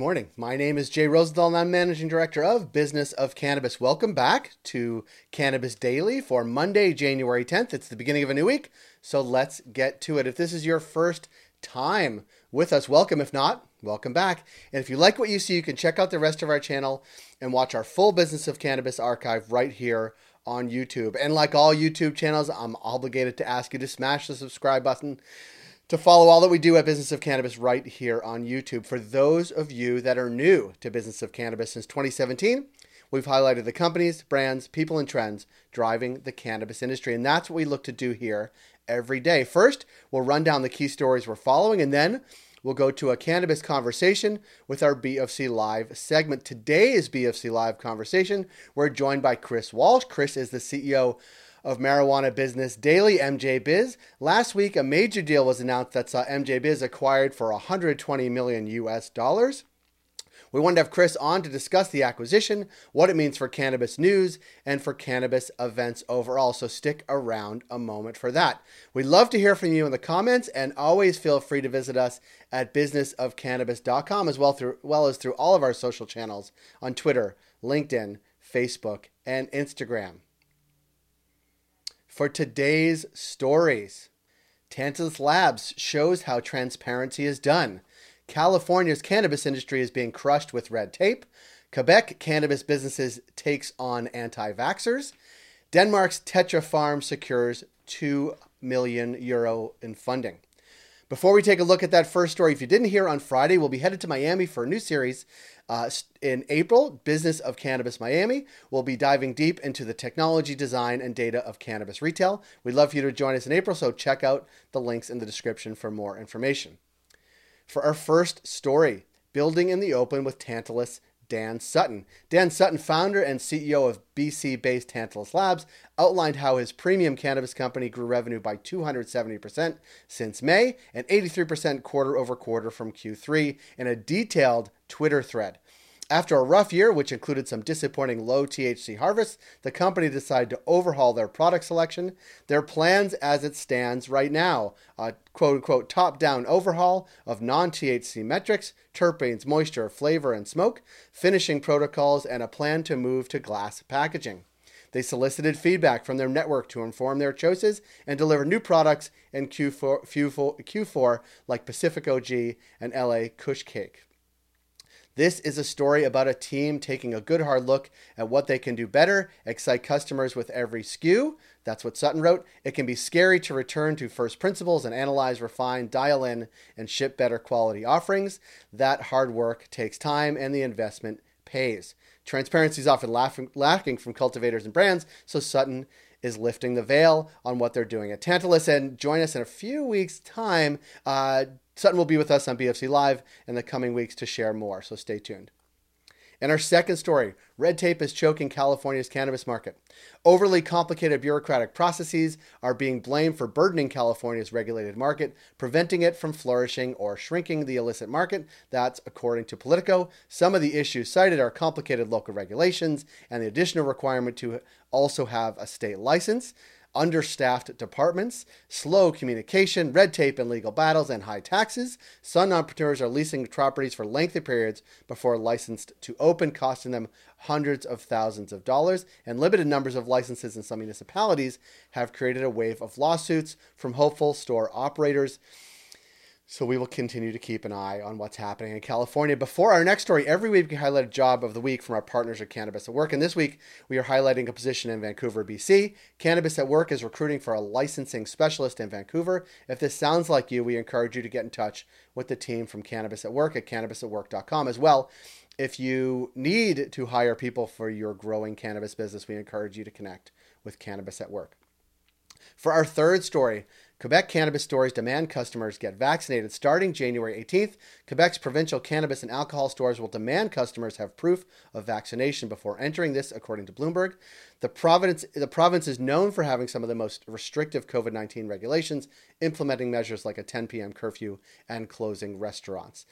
Morning. My name is Jay Rosenthal, and I'm Managing Director of Business of Cannabis. Welcome back to Cannabis Daily for Monday, January 10th. It's the beginning of a new week, so let's get to it. If this is your first time with us, welcome. If not, welcome back. And if you like what you see, you can check out the rest of our channel and watch our full Business of Cannabis archive right here on YouTube. And like all YouTube channels, I'm obligated to ask you to smash the subscribe button to follow all that we do at Business of Cannabis right here on YouTube. For those of you that are new to Business of Cannabis since 2017, we've highlighted the companies, brands, people, and trends driving the cannabis industry. And that's what we look to do here every day. First, we'll run down the key stories we're following, and then we'll go to a cannabis conversation with our BFC Live segment. Today's BFC Live conversation, we're joined by Chris Walsh. Chris is the CEO of Marijuana Business Daily, MJ Biz. Last week, a major deal was announced that uh, saw MJ Biz acquired for 120 million US dollars. We wanted to have Chris on to discuss the acquisition, what it means for cannabis news, and for cannabis events overall. So stick around a moment for that. We'd love to hear from you in the comments, and always feel free to visit us at businessofcannabis.com as well, through, well as through all of our social channels on Twitter, LinkedIn, Facebook, and Instagram for today's stories. Tantalus Labs shows how transparency is done. California's cannabis industry is being crushed with red tape. Quebec cannabis businesses takes on anti-vaxxers. Denmark's Tetra Farm secures 2 million euro in funding. Before we take a look at that first story, if you didn't hear on Friday, we'll be headed to Miami for a new series uh, in April, Business of Cannabis Miami will be diving deep into the technology, design, and data of cannabis retail. We'd love for you to join us in April, so check out the links in the description for more information. For our first story, Building in the Open with Tantalus Dan Sutton. Dan Sutton, founder and CEO of BC based Tantalus Labs, outlined how his premium cannabis company grew revenue by 270% since May and 83% quarter over quarter from Q3 in a detailed Twitter thread. After a rough year, which included some disappointing low THC harvests, the company decided to overhaul their product selection. Their plans as it stands right now a quote unquote top down overhaul of non THC metrics, terpenes, moisture, flavor, and smoke, finishing protocols, and a plan to move to glass packaging. They solicited feedback from their network to inform their choices and deliver new products in Q4, Q4, Q4 like Pacific OG and LA Kush Cake. This is a story about a team taking a good hard look at what they can do better, excite customers with every SKU. That's what Sutton wrote. It can be scary to return to first principles and analyze, refine, dial in, and ship better quality offerings. That hard work takes time and the investment pays. Transparency is often lacking from cultivators and brands, so Sutton is lifting the veil on what they're doing at Tantalus. And join us in a few weeks' time. Uh, Sutton will be with us on BFC Live in the coming weeks to share more, so stay tuned. And our second story red tape is choking California's cannabis market. Overly complicated bureaucratic processes are being blamed for burdening California's regulated market, preventing it from flourishing or shrinking the illicit market. That's according to Politico. Some of the issues cited are complicated local regulations and the additional requirement to also have a state license understaffed departments, slow communication, red tape and legal battles, and high taxes. Some entrepreneurs are leasing properties for lengthy periods before licensed to open, costing them hundreds of thousands of dollars. And limited numbers of licenses in some municipalities have created a wave of lawsuits from hopeful store operators. So we will continue to keep an eye on what's happening in California. Before our next story, every week we highlight a job of the week from our partners at Cannabis at Work. And this week we are highlighting a position in Vancouver, BC. Cannabis at Work is recruiting for a licensing specialist in Vancouver. If this sounds like you, we encourage you to get in touch with the team from Cannabis at Work at cannabisatwork.com as well. If you need to hire people for your growing cannabis business, we encourage you to connect with Cannabis at Work. For our third story, Quebec cannabis stores demand customers get vaccinated starting January 18th. Quebec's provincial cannabis and alcohol stores will demand customers have proof of vaccination before entering this, according to Bloomberg. The province, the province is known for having some of the most restrictive COVID 19 regulations, implementing measures like a 10 p.m. curfew and closing restaurants.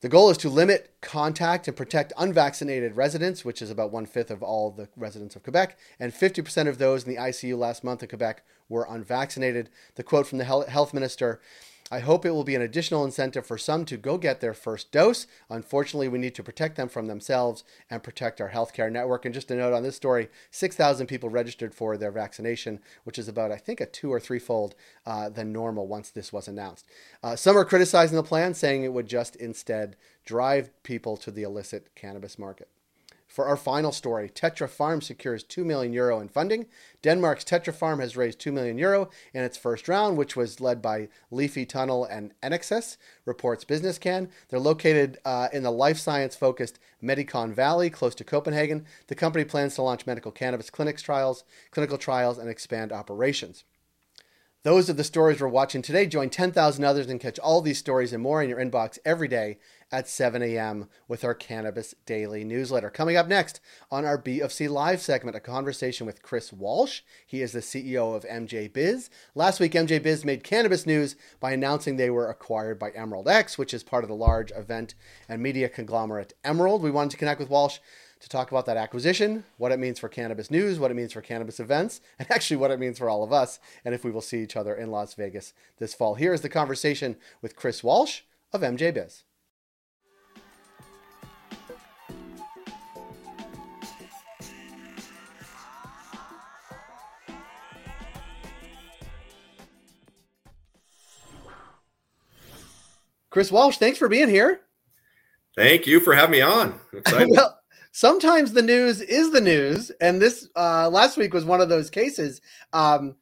The goal is to limit contact and protect unvaccinated residents, which is about one fifth of all the residents of Quebec, and 50% of those in the ICU last month in Quebec were unvaccinated. The quote from the health minister I hope it will be an additional incentive for some to go get their first dose. Unfortunately, we need to protect them from themselves and protect our healthcare network. And just a note on this story 6,000 people registered for their vaccination, which is about, I think, a two or threefold uh, than normal once this was announced. Uh, some are criticizing the plan, saying it would just instead drive people to the illicit cannabis market. For our final story, Tetra Farm secures 2 million euro in funding. Denmark's Tetra Farm has raised 2 million euro in its first round, which was led by Leafy Tunnel and Enexis, reports Business Cann. They're located uh, in the life science focused Medicon Valley, close to Copenhagen. The company plans to launch medical cannabis clinics trials, clinical trials, and expand operations. Those are the stories we're watching today. Join 10,000 others and catch all these stories and more in your inbox every day at 7 a.m. with our Cannabis Daily newsletter. Coming up next on our B of C Live segment, a conversation with Chris Walsh. He is the CEO of MJ Biz. Last week, MJ Biz made cannabis news by announcing they were acquired by Emerald X, which is part of the large event and media conglomerate Emerald. We wanted to connect with Walsh to talk about that acquisition, what it means for cannabis news, what it means for cannabis events, and actually what it means for all of us, and if we will see each other in Las Vegas this fall. Here is the conversation with Chris Walsh of MJ Biz. Chris Walsh, thanks for being here. Thank you for having me on. well, sometimes the news is the news, and this uh, last week was one of those cases. Um,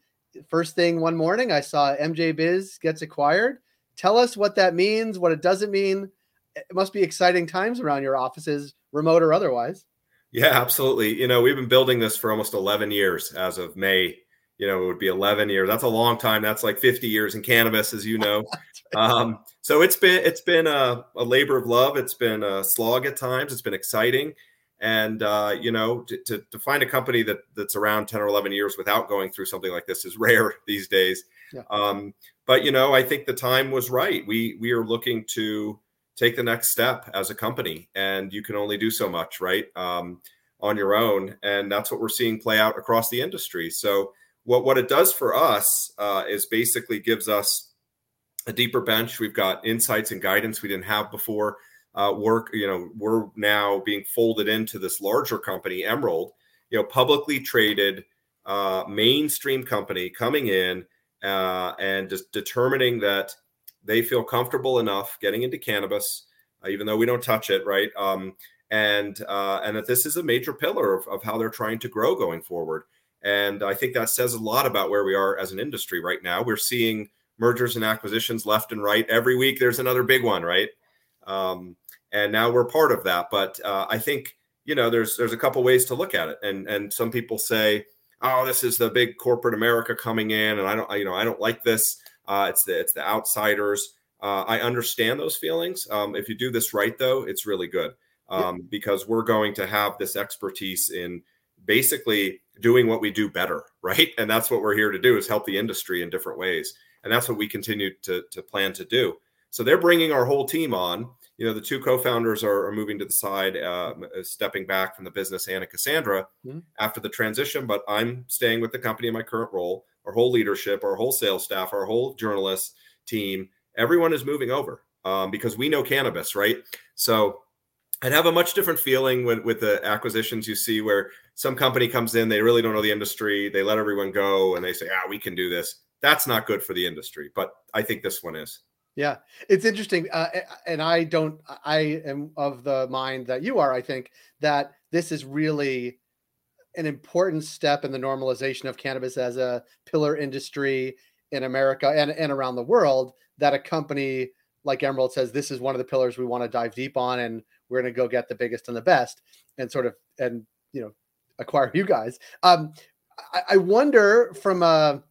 first thing one morning, I saw MJ Biz gets acquired. Tell us what that means, what it doesn't mean. It must be exciting times around your offices, remote or otherwise. Yeah, absolutely. You know, we've been building this for almost 11 years as of May. You know, it would be 11 years. That's a long time. That's like 50 years in cannabis, as you know. um, so it's been it's been a, a, labor of love. It's been a slog at times. It's been exciting and uh, you know to, to, to, find a company that that's around 10 or 11 years without going through something like this is rare these days. Yeah. um, but you know i think the time was right. We we are looking to take the next step as a company and you can only do so much right um, on your own. And that's what we're seeing play out across the industry. So what what it does for us uh, is basically gives us a deeper bench. We've got insights and guidance we didn't have before uh, work, you know, we're now being folded into this larger company, Emerald, you know, publicly traded uh, mainstream company coming in uh, and just determining that they feel comfortable enough getting into cannabis, uh, even though we don't touch it, right? Um, and uh, and that this is a major pillar of, of how they're trying to grow going forward. And I think that says a lot about where we are as an industry right now. We're seeing mergers and acquisitions left and right. Every week there's another big one, right? Um, and now we're part of that. But uh, I think you know there's there's a couple ways to look at it, and and some people say, oh, this is the big corporate America coming in, and I don't you know I don't like this. Uh, it's the it's the outsiders. Uh, I understand those feelings. Um, if you do this right, though, it's really good um, because we're going to have this expertise in basically doing what we do better, right? And that's what we're here to do is help the industry in different ways, and that's what we continue to to plan to do. So they're bringing our whole team on you know the two co-founders are, are moving to the side uh, stepping back from the business Anne and cassandra mm-hmm. after the transition but i'm staying with the company in my current role our whole leadership our whole sales staff our whole journalist team. Everyone is moving over um, because we know cannabis right? So i'd have a much different feeling with, with the acquisitions you see where some company comes in they really don't know the industry they let everyone go and they say ah we can do this. That's not good for the industry but i think this one is yeah, it's interesting, uh, and I don't. I am of the mind that you are. I think that this is really an important step in the normalization of cannabis as a pillar industry in America and, and around the world. That a company like Emerald says this is one of the pillars we want to dive deep on, and we're going to go get the biggest and the best, and sort of and you know acquire you guys. Um, I, I wonder from a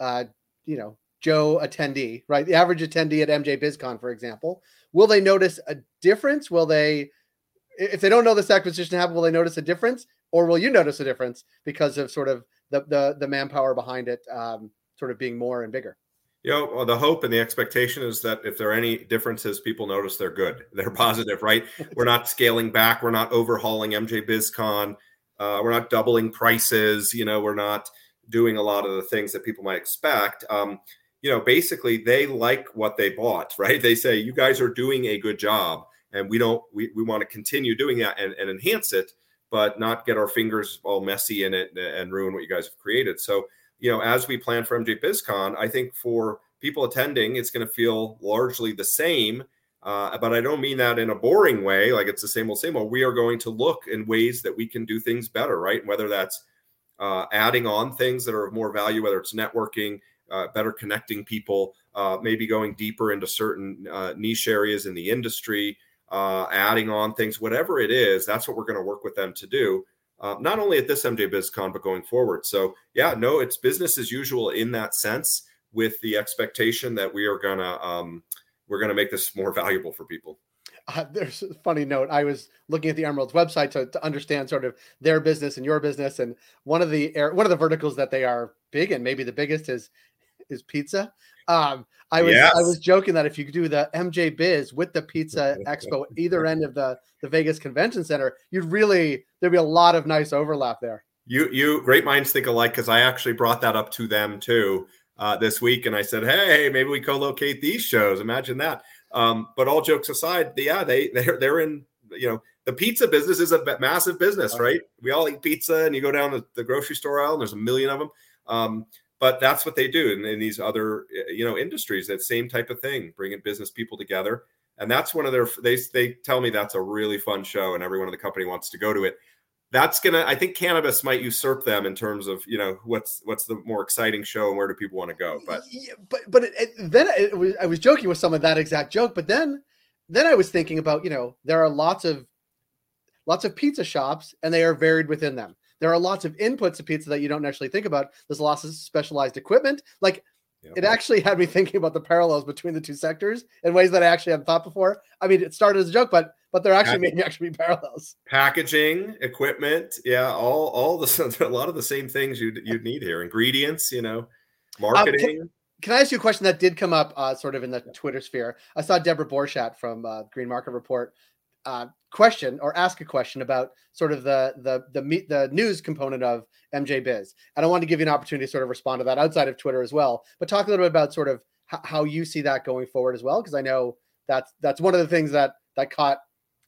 uh, you know Joe attendee, right? The average attendee at MJ BizCon, for example, will they notice a difference? Will they, if they don't know this acquisition happened, will they notice a difference, or will you notice a difference because of sort of the the, the manpower behind it, um, sort of being more and bigger? You know, well, the hope and the expectation is that if there are any differences, people notice they're good, they're positive, right? we're not scaling back, we're not overhauling MJ BizCon, uh, we're not doubling prices, you know, we're not doing a lot of the things that people might expect. Um, you know, basically they like what they bought, right? They say, you guys are doing a good job and we don't, we, we want to continue doing that and, and enhance it, but not get our fingers all messy in it and ruin what you guys have created. So, you know, as we plan for MJ BizCon, I think for people attending, it's going to feel largely the same. Uh, but I don't mean that in a boring way, like it's the same old, same old. We are going to look in ways that we can do things better, right? Whether that's uh, adding on things that are of more value, whether it's networking, uh, better connecting people, uh, maybe going deeper into certain uh, niche areas in the industry, uh, adding on things, whatever it is, that's what we're going to work with them to do. Uh, not only at this MJ BizCon, but going forward. So, yeah, no, it's business as usual in that sense, with the expectation that we are gonna um, we're gonna make this more valuable for people. Uh, there's a funny note. I was looking at the Emerald's website to, to understand sort of their business and your business, and one of the one of the verticals that they are big in, maybe the biggest, is is pizza. Um, I was yes. I was joking that if you do the MJ Biz with the Pizza Expo at either end of the the Vegas Convention Center, you'd really there'd be a lot of nice overlap there. You you great minds think alike because I actually brought that up to them too uh, this week, and I said, hey, maybe we co-locate these shows. Imagine that. Um, but all jokes aside, yeah, they they're they're in you know the pizza business is a massive business, right? We all eat pizza, and you go down the, the grocery store aisle, and there's a million of them. Um, but that's what they do in, in these other eh, you know industries that same type of thing bringing business people together. And that's one of their they they tell me that's a really fun show and everyone in the company wants to go to it. That's gonna i think cannabis might usurp them in terms of you know what's what's the more exciting show and where do people want to go but yeah, but but it, it, then it was, i was joking with some of that exact joke but then then i was thinking about you know there are lots of lots of pizza shops and they are varied within them there are lots of inputs to pizza that you don't actually think about. There's lots of specialized equipment. Like yep. it actually had me thinking about the parallels between the two sectors in ways that I actually hadn't thought before. I mean, it started as a joke, but but they're actually maybe actually be parallels. Packaging, equipment, yeah, all all the a lot of the same things you you need here. Ingredients, you know, marketing. Um, can, I ask you a question that did come up uh, sort of in the Twitter sphere? I saw Debra Borchardt from uh, Green Market Report uh, question or ask a question about sort of the the the the news component of MJ Biz, and I want to give you an opportunity to sort of respond to that outside of Twitter as well. But talk a little bit about sort of h- how you see that going forward as well, because I know that's that's one of the things that that caught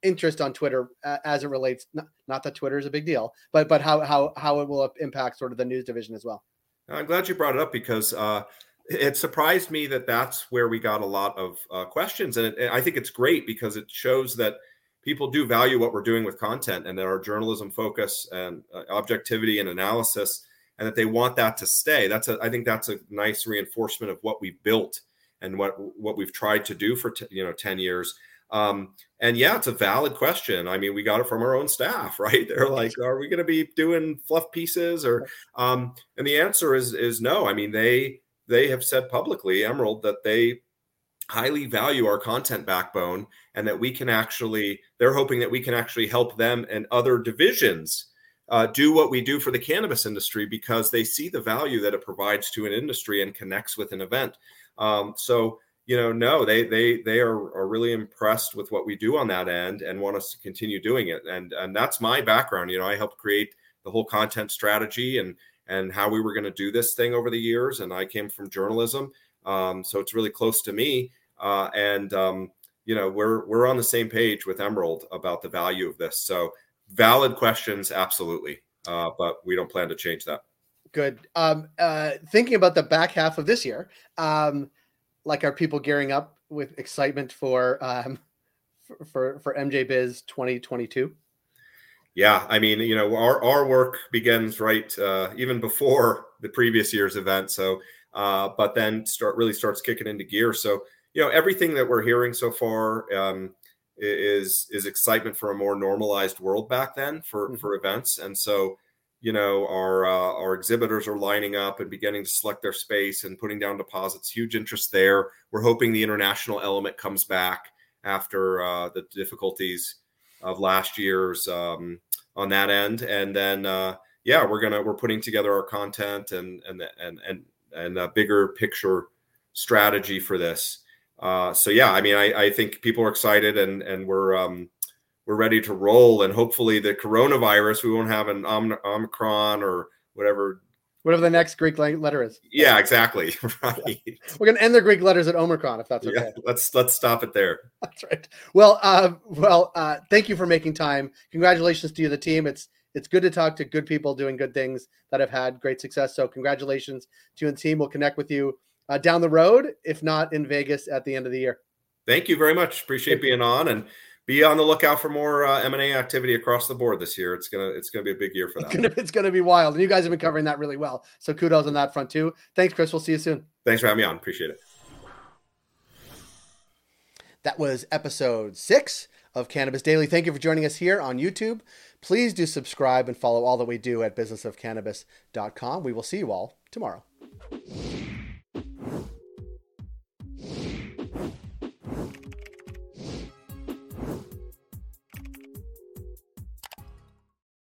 interest on Twitter uh, as it relates. Not, not that Twitter is a big deal, but but how how how it will impact sort of the news division as well. I'm glad you brought it up because. Uh, it surprised me that that's where we got a lot of uh, questions, and it, I think it's great because it shows that people do value what we're doing with content and that our journalism focus and uh, objectivity and analysis and that they want that to stay. That's a i think that's a nice reinforcement of what we've built and what what we've tried to do for t- you know 10 years. Um, and yeah it's a valid question. I mean we got it from our own staff right? They're like are we going to be doing fluff pieces or um, and the answer is is no. I mean they they have said publicly emerald that they highly value our content backbone and that we can actually they're hoping that we can actually help them and other divisions uh, do what we do for the cannabis industry because they see the value that it provides to an industry and connects with an event. Um, so you know no they they they are, are really impressed with what we do on that end and want us to continue doing it. And and that's my background. You know i helped create the whole content strategy and and how we were going to do this thing over the years and i came from journalism. Um, so it's really close to me uh, and um, you know we're we're on the same page with Emerald about the value of this. So valid questions, absolutely, uh, but we don't plan to change that. Good. Um, uh, thinking about the back half of this year, um, like are people gearing up with excitement for um, for, for MJ Biz 2022? Yeah, I mean, you know, our our work begins right uh, even before the previous year's event. So, uh, but then start really starts kicking into gear. So you know everything that we're hearing so far um, is is excitement for a more normalized world back then for mm-hmm. for events. And so you know our uh, our exhibitors are lining up and beginning to select their space and putting down deposits. Huge interest there. We're hoping the international element comes back after uh, the difficulties of last year's um, on that end. And then uh, yeah we're gonna we're putting together our content and and and and and a bigger picture strategy for this uh, so yeah, I mean, I, I, think people are excited and and we're um, we're ready to roll, and hopefully the coronavirus we won't have an Om- Omicron or whatever Whatever the next Greek letter is. Yeah, exactly. Right. We're gonna end the Greek letters at Omicron, if that's okay. Yeah, let's let's stop it there. That's right. Well, uh, well, uh, thank you for making time. Congratulations to you, the team. It's it's good to talk to good people doing good things that have had great success. So congratulations to you and the team. We'll connect with you uh, down the road, if not in Vegas at the end of the year. Thank you very much. Appreciate being on and be on the lookout for more uh, M&A activity across the board this year. It's gonna it's gonna be a big year for that. It's gonna, it's gonna be wild, and you guys have been covering that really well. So kudos on that front too. Thanks, Chris. We'll see you soon. Thanks for having me on. Appreciate it. That was episode six of Cannabis Daily. Thank you for joining us here on YouTube. Please do subscribe and follow all that we do at businessofcannabis.com. We will see you all tomorrow.